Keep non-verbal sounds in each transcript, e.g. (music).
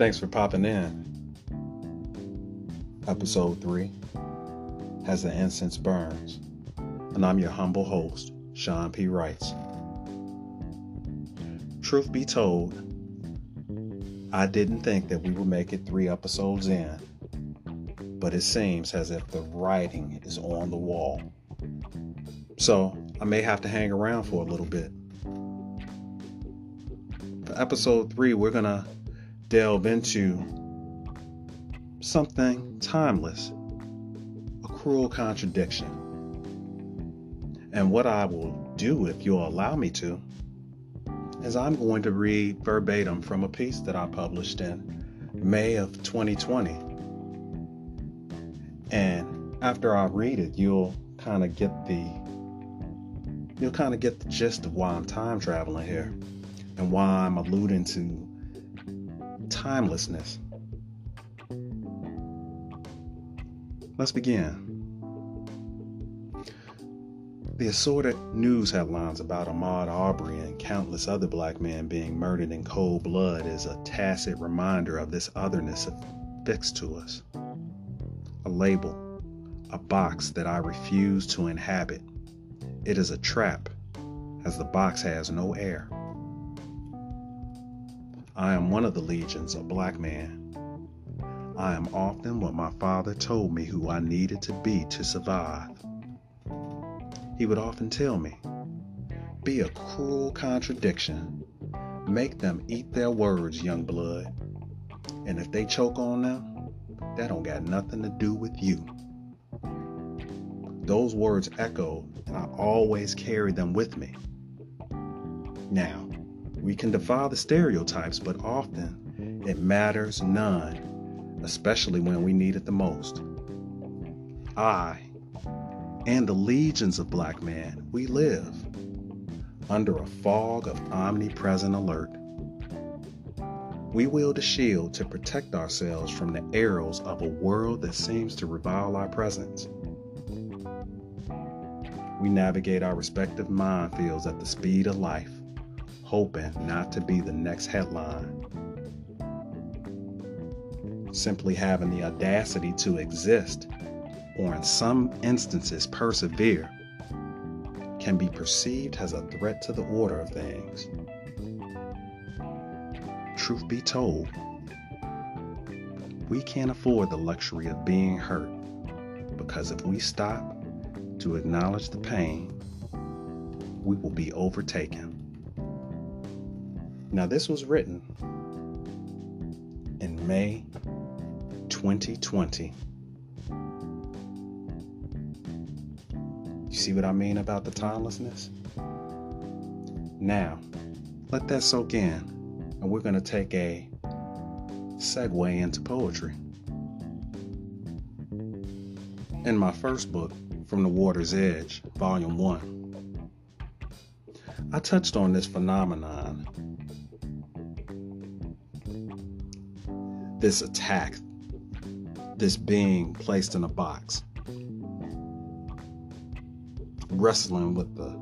Thanks for popping in. Episode 3 As the Incense Burns. And I'm your humble host, Shun P. Writes. Truth be told, I didn't think that we would make it three episodes in, but it seems as if the writing is on the wall. So I may have to hang around for a little bit. For episode 3, we're going to delve into something timeless, a cruel contradiction. And what I will do, if you'll allow me to, is I'm going to read verbatim from a piece that I published in May of 2020. And after I read it, you'll kind of get the you'll kind of get the gist of why I'm time traveling here and why I'm alluding to timelessness. Let's begin. The assorted news headlines about Ahmaud Arbery and countless other black men being murdered in cold blood is a tacit reminder of this otherness affixed to us. A label, a box that I refuse to inhabit. It is a trap, as the box has no air. I am one of the legions of black man. I am often what my father told me who I needed to be to survive. He would often tell me, be a cruel contradiction. Make them eat their words, young blood. And if they choke on them, that don't got nothing to do with you. Those words echoed, and I always carry them with me. Now, we can defy the stereotypes, but often it matters none, especially when we need it the most. I and the legions of black men, we live under a fog of omnipresent alert. We wield a shield to protect ourselves from the arrows of a world that seems to revile our presence. We navigate our respective minefields at the speed of life hoping not to be the next headline. Simply having the audacity to exist, or in some instances persevere, can be perceived as a threat to the order of things. Truth be told, we can't afford the luxury of being hurt because if we stop to acknowledge the pain, we will be overtaken. Now, this was written in May 2020. You see what I mean about the timelessness? Now, let that soak in, and we're going to take a segue into poetry. In my first book, From the Water's Edge, Volume 1, I touched on this phenomenon this attack, this being placed in a box, wrestling with the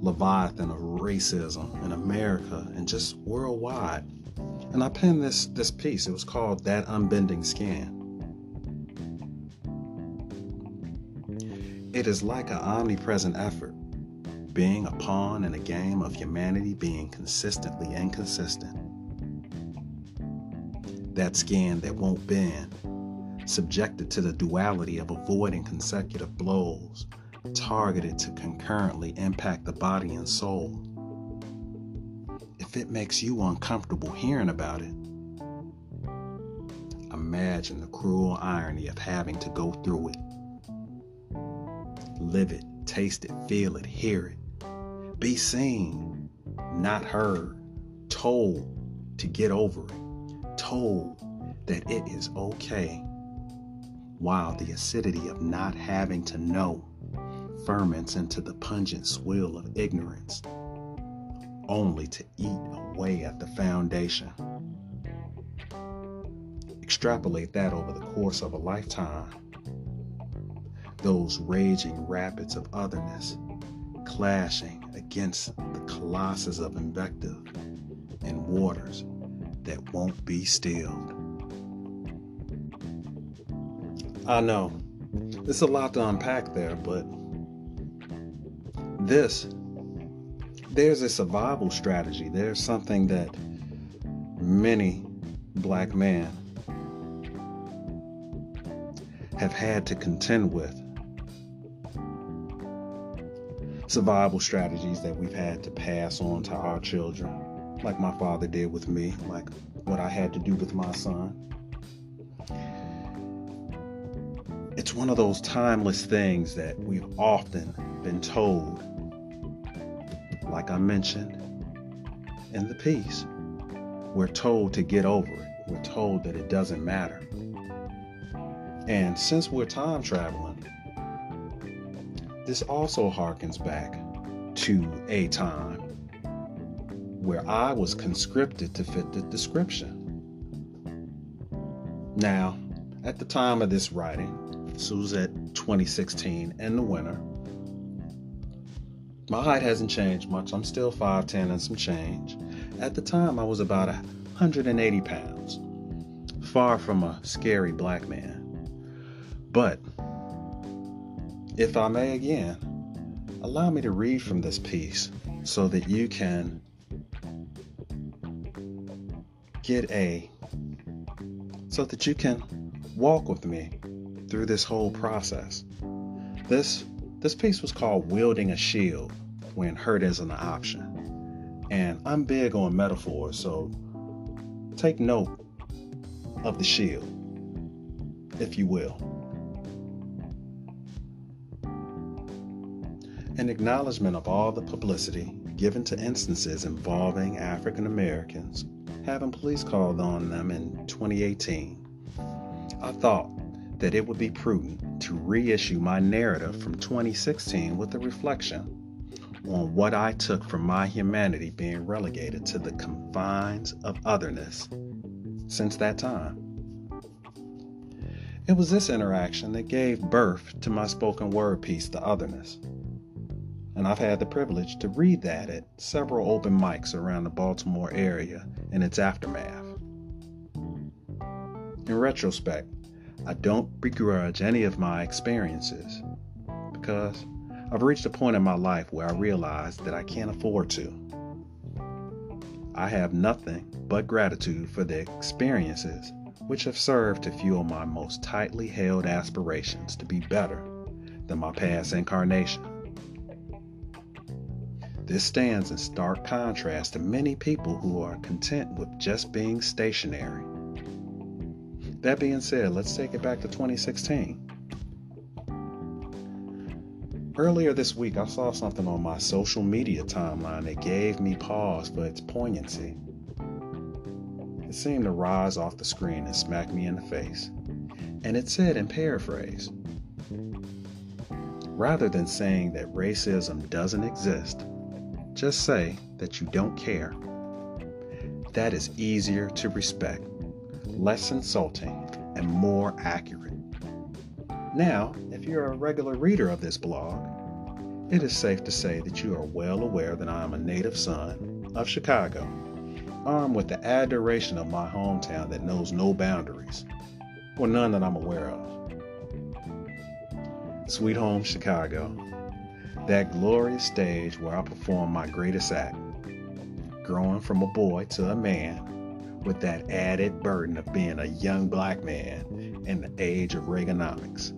leviathan of racism in America and just worldwide. And I penned this this piece. It was called "That Unbending Skin." It is like an omnipresent effort, being a pawn in a game of humanity being consistently inconsistent that skin that won't bend, subjected to the duality of avoiding consecutive blows, targeted to concurrently impact the body and soul. If it makes you uncomfortable hearing about it, imagine the cruel irony of having to go through it. Live it, taste it, feel it, hear it. Be seen, not heard, told to get over it told that it is okay, while the acidity of not having to know ferments into the pungent swill of ignorance, only to eat away at the foundation. Extrapolate that over the course of a lifetime. Those raging rapids of otherness clashing against the colossus of invective and waters that won't be stilled. I know there's a lot to unpack there, but this there's a survival strategy. There's something that many black men have had to contend with. Survival strategies that we've had to pass on to our children like my father did with me, like what I had to do with my son. It's one of those timeless things that we've often been told, like I mentioned in the piece. We're told to get over it. We're told that it doesn't matter. And since we're time traveling, this also harkens back to a time where I was conscripted to fit the description. Now, at the time of this writing, Suzette 2016 and the winter. My height hasn't changed much. I'm still 5'10 and some change. At the time, I was about 180 pounds, far from a scary black man. But, if I may again, allow me to read from this piece so that you can get a, so that you can walk with me through this whole process. This this piece was called Wielding a Shield when hurt isn't an option. And I'm big on metaphors, so take note of the shield, if you will. An acknowledgement of all the publicity given to instances involving African Americans having police called on them in 2018. I thought that it would be prudent to reissue my narrative from 2016 with a reflection on what I took from my humanity being relegated to the confines of otherness since that time. It was this interaction that gave birth to my spoken word piece, The Otherness. And I've had the privilege to read that at several open mics around the Baltimore area in its aftermath. In retrospect, I don't begrudge any of my experiences because I've reached a point in my life where I realize that I can't afford to. I have nothing but gratitude for the experiences which have served to fuel my most tightly held aspirations to be better than my past incarnation. This stands in stark contrast to many people who are content with just being stationary that being said, let's take it back to 2016. Earlier this week, I saw something on my social media timeline that gave me pause for its poignancy. It seemed to rise off the screen and smack me in the face. And it said in paraphrase Rather than saying that racism doesn't exist, just say that you don't care. That is easier to respect less insulting, and more accurate. Now, if you're a regular reader of this blog, it is safe to say that you are well aware that I am a native son of Chicago, armed with the adoration of my hometown that knows no boundaries, or none that I'm aware of. Sweet Home Chicago, that glorious stage where I perform my greatest act, growing from a boy to a man with that added burden of being a young black man in the age of Reaganomics.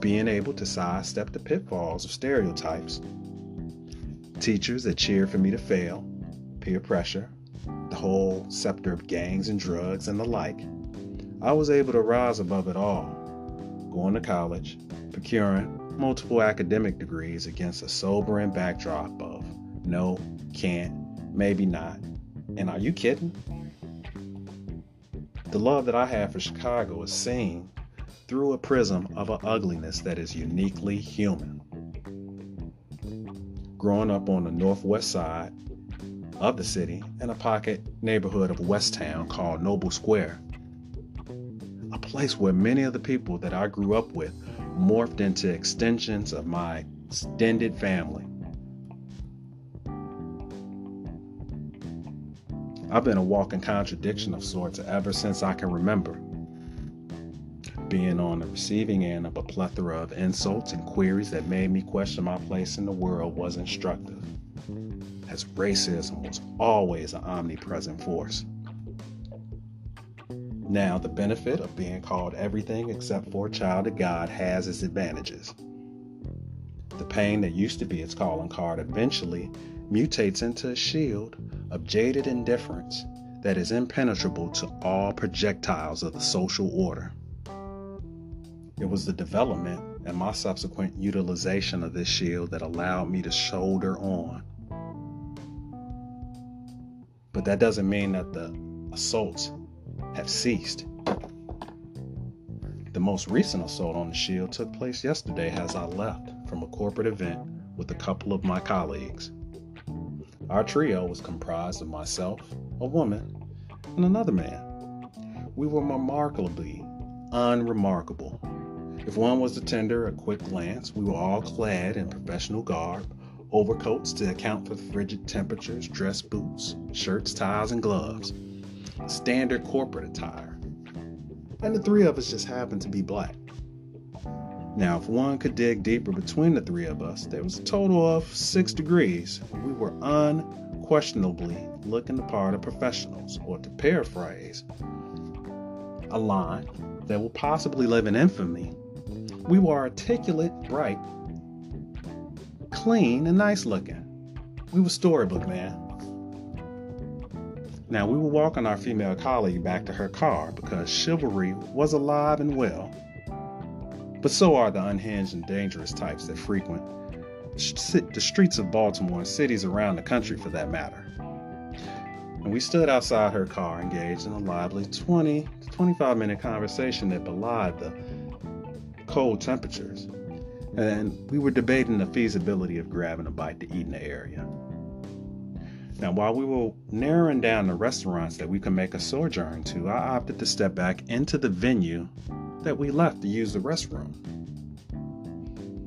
Being able to sidestep the pitfalls of stereotypes, teachers that cheer for me to fail, peer pressure, the whole scepter of gangs and drugs and the like, I was able to rise above it all, going to college, procuring multiple academic degrees against a sobering backdrop of no, can't, maybe not, and are you kidding? The love that I have for Chicago is seen through a prism of an ugliness that is uniquely human. Growing up on the northwest side of the city in a pocket neighborhood of Westtown called Noble Square, a place where many of the people that I grew up with morphed into extensions of my extended family. I've been a walking contradiction of sorts ever since I can remember. being on the receiving end of a plethora of insults and queries that made me question my place in the world was instructive, as racism was always an omnipresent force. Now, the benefit of being called everything except for a child of God has its advantages. The pain that used to be its calling card eventually mutates into a shield of jaded indifference that is impenetrable to all projectiles of the social order. It was the development and my subsequent utilization of this shield that allowed me to shoulder on. But that doesn't mean that the assaults have ceased. The most recent assault on the shield took place yesterday as I left from a corporate event with a couple of my colleagues. Our trio was comprised of myself, a woman, and another man. We were remarkably unremarkable. If one was to tender a quick glance, we were all clad in professional garb, overcoats to account for the frigid temperatures, dress boots, shirts, ties, and gloves standard corporate attire. And the three of us just happened to be black. Now, if one could dig deeper between the three of us, there was a total of six degrees. We were unquestionably looking the part of professionals, or to paraphrase a line that will possibly live in infamy, we were articulate, bright, clean, and nice looking. We were storybook, man. Now, we were walking our female colleague back to her car because chivalry was alive and well. But so are the unhinged and dangerous types that frequent the streets of Baltimore and cities around the country for that matter. And we stood outside her car engaged in a lively 20 to 25 minute conversation that belied the cold temperatures. And we were debating the feasibility of grabbing a bite to eat in the area. Now, while we were narrowing down the restaurants that we could make a sojourn to, I opted to step back into the venue that we left to use the restroom.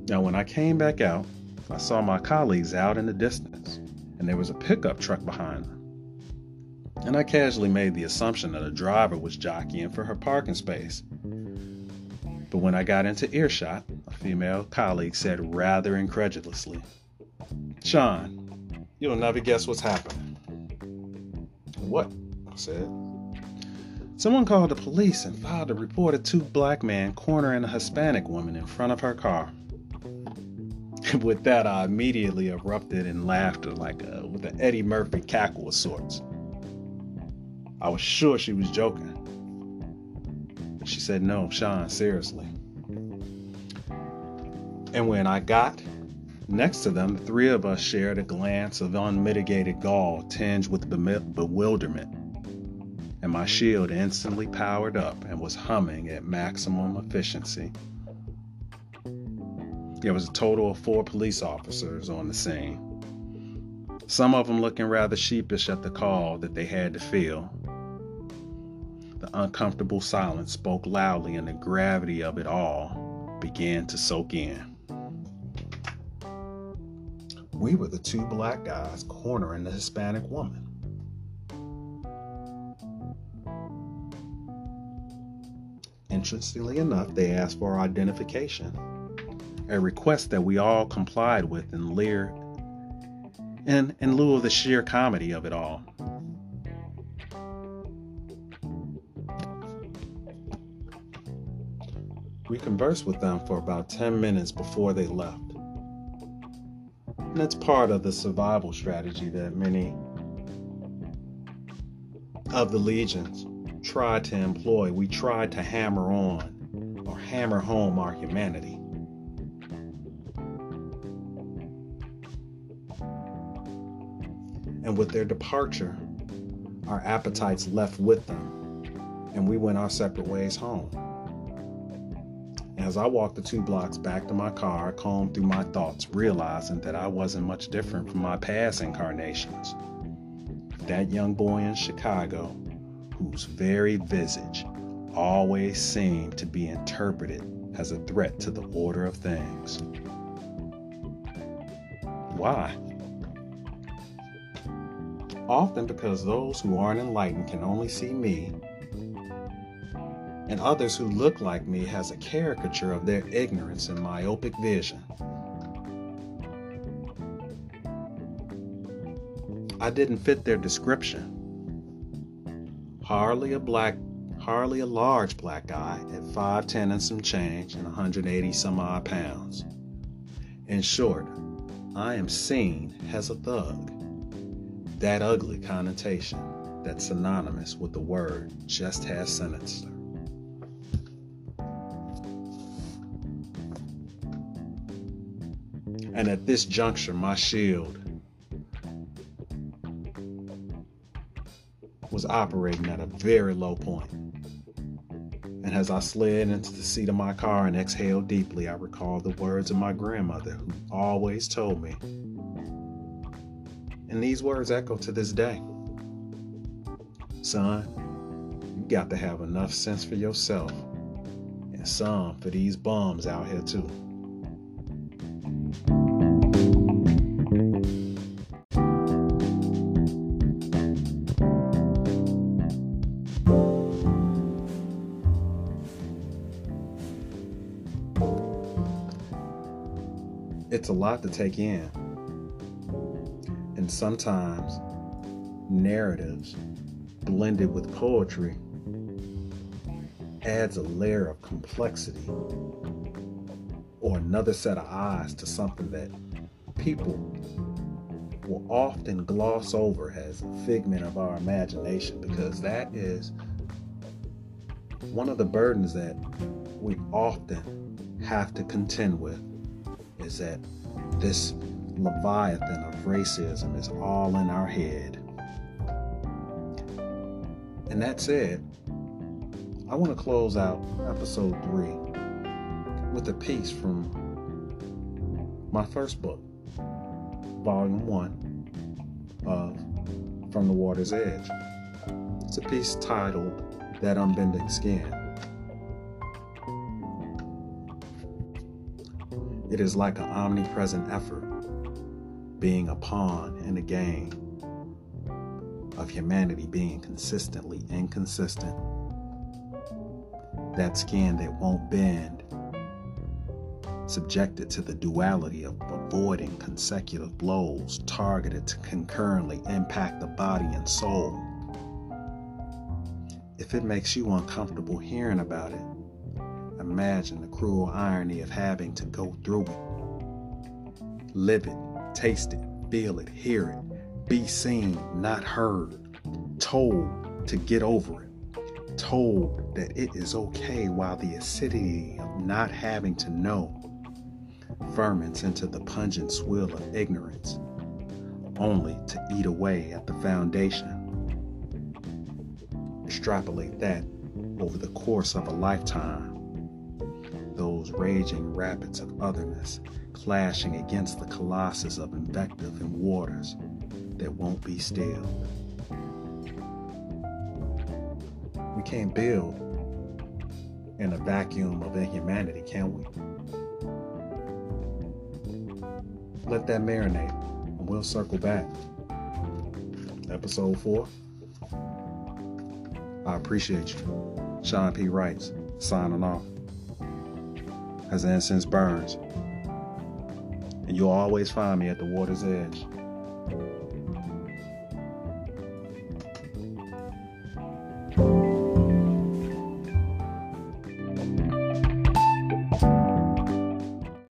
Now, when I came back out, I saw my colleagues out in the distance, and there was a pickup truck behind them. And I casually made the assumption that a driver was jockeying for her parking space. But when I got into earshot, a female colleague said rather incredulously, Sean, You'll never guess what's happening. What? I said. Someone called the police and filed a report of two black men cornering a Hispanic woman in front of her car. (laughs) with that, I immediately erupted in laughter like a, with an Eddie Murphy cackle of sorts. I was sure she was joking. She said, No, Sean, seriously. And when I got Next to them, the three of us shared a glance of unmitigated gall tinged with bewilderment. And my shield instantly powered up and was humming at maximum efficiency. There was a total of four police officers on the scene. Some of them looking rather sheepish at the call that they had to fill. The uncomfortable silence spoke loudly, and the gravity of it all began to soak in. We were the two black guys cornering the Hispanic woman. Interestingly enough, they asked for our identification, a request that we all complied with in leer in, in lieu of the sheer comedy of it all. We conversed with them for about 10 minutes before they left. And that's part of the survival strategy that many of the legions tried to employ. We tried to hammer on or hammer home our humanity. And with their departure, our appetites left with them, and we went our separate ways home. As I walked the two blocks back to my car, I combed through my thoughts, realizing that I wasn't much different from my past incarnations. That young boy in Chicago, whose very visage always seemed to be interpreted as a threat to the order of things. Why? Often because those who aren't enlightened can only see me and others who look like me has a caricature of their ignorance and myopic vision. I didn't fit their description. Hardly a black, hardly a large black guy at 5'10 and some change and 180 some odd pounds. In short, I am seen as a thug. That ugly connotation that's synonymous with the word just has sinister. And at this juncture, my shield was operating at a very low point. And as I slid into the seat of my car and exhaled deeply, I recalled the words of my grandmother, who always told me. And these words echo to this day Son, you got to have enough sense for yourself and some for these bums out here, too. It's a lot to take in. And sometimes narratives blended with poetry adds a layer of complexity or another set of eyes to something that people will often gloss over as a figment of our imagination because that is one of the burdens that we often have to contend with is that this leviathan of racism is all in our head. And that said, I want to close out episode three with a piece from my first book, volume one of From the Water's Edge. It's a piece titled That Unbending Skin. It is like an omnipresent effort, being a pawn in a game of humanity being consistently inconsistent. That skin that won't bend, subjected to the duality of avoiding consecutive blows targeted to concurrently impact the body and soul. If it makes you uncomfortable hearing about it, imagine the cruel irony of having to go through it. Live it, taste it, feel it, hear it, be seen, not heard, told to get over it, told that it is okay while the acidity of not having to know ferments into the pungent swill of ignorance, only to eat away at the foundation. Extrapolate that over the course of a lifetime those raging rapids of otherness clashing against the colossus of invective and waters that won't be stilled. We can't build in a vacuum of inhumanity, can we? Let that marinate, and we'll circle back. Episode 4. I appreciate you. Shun P. Writes, signing off as incense burns. And you'll always find me at the water's edge.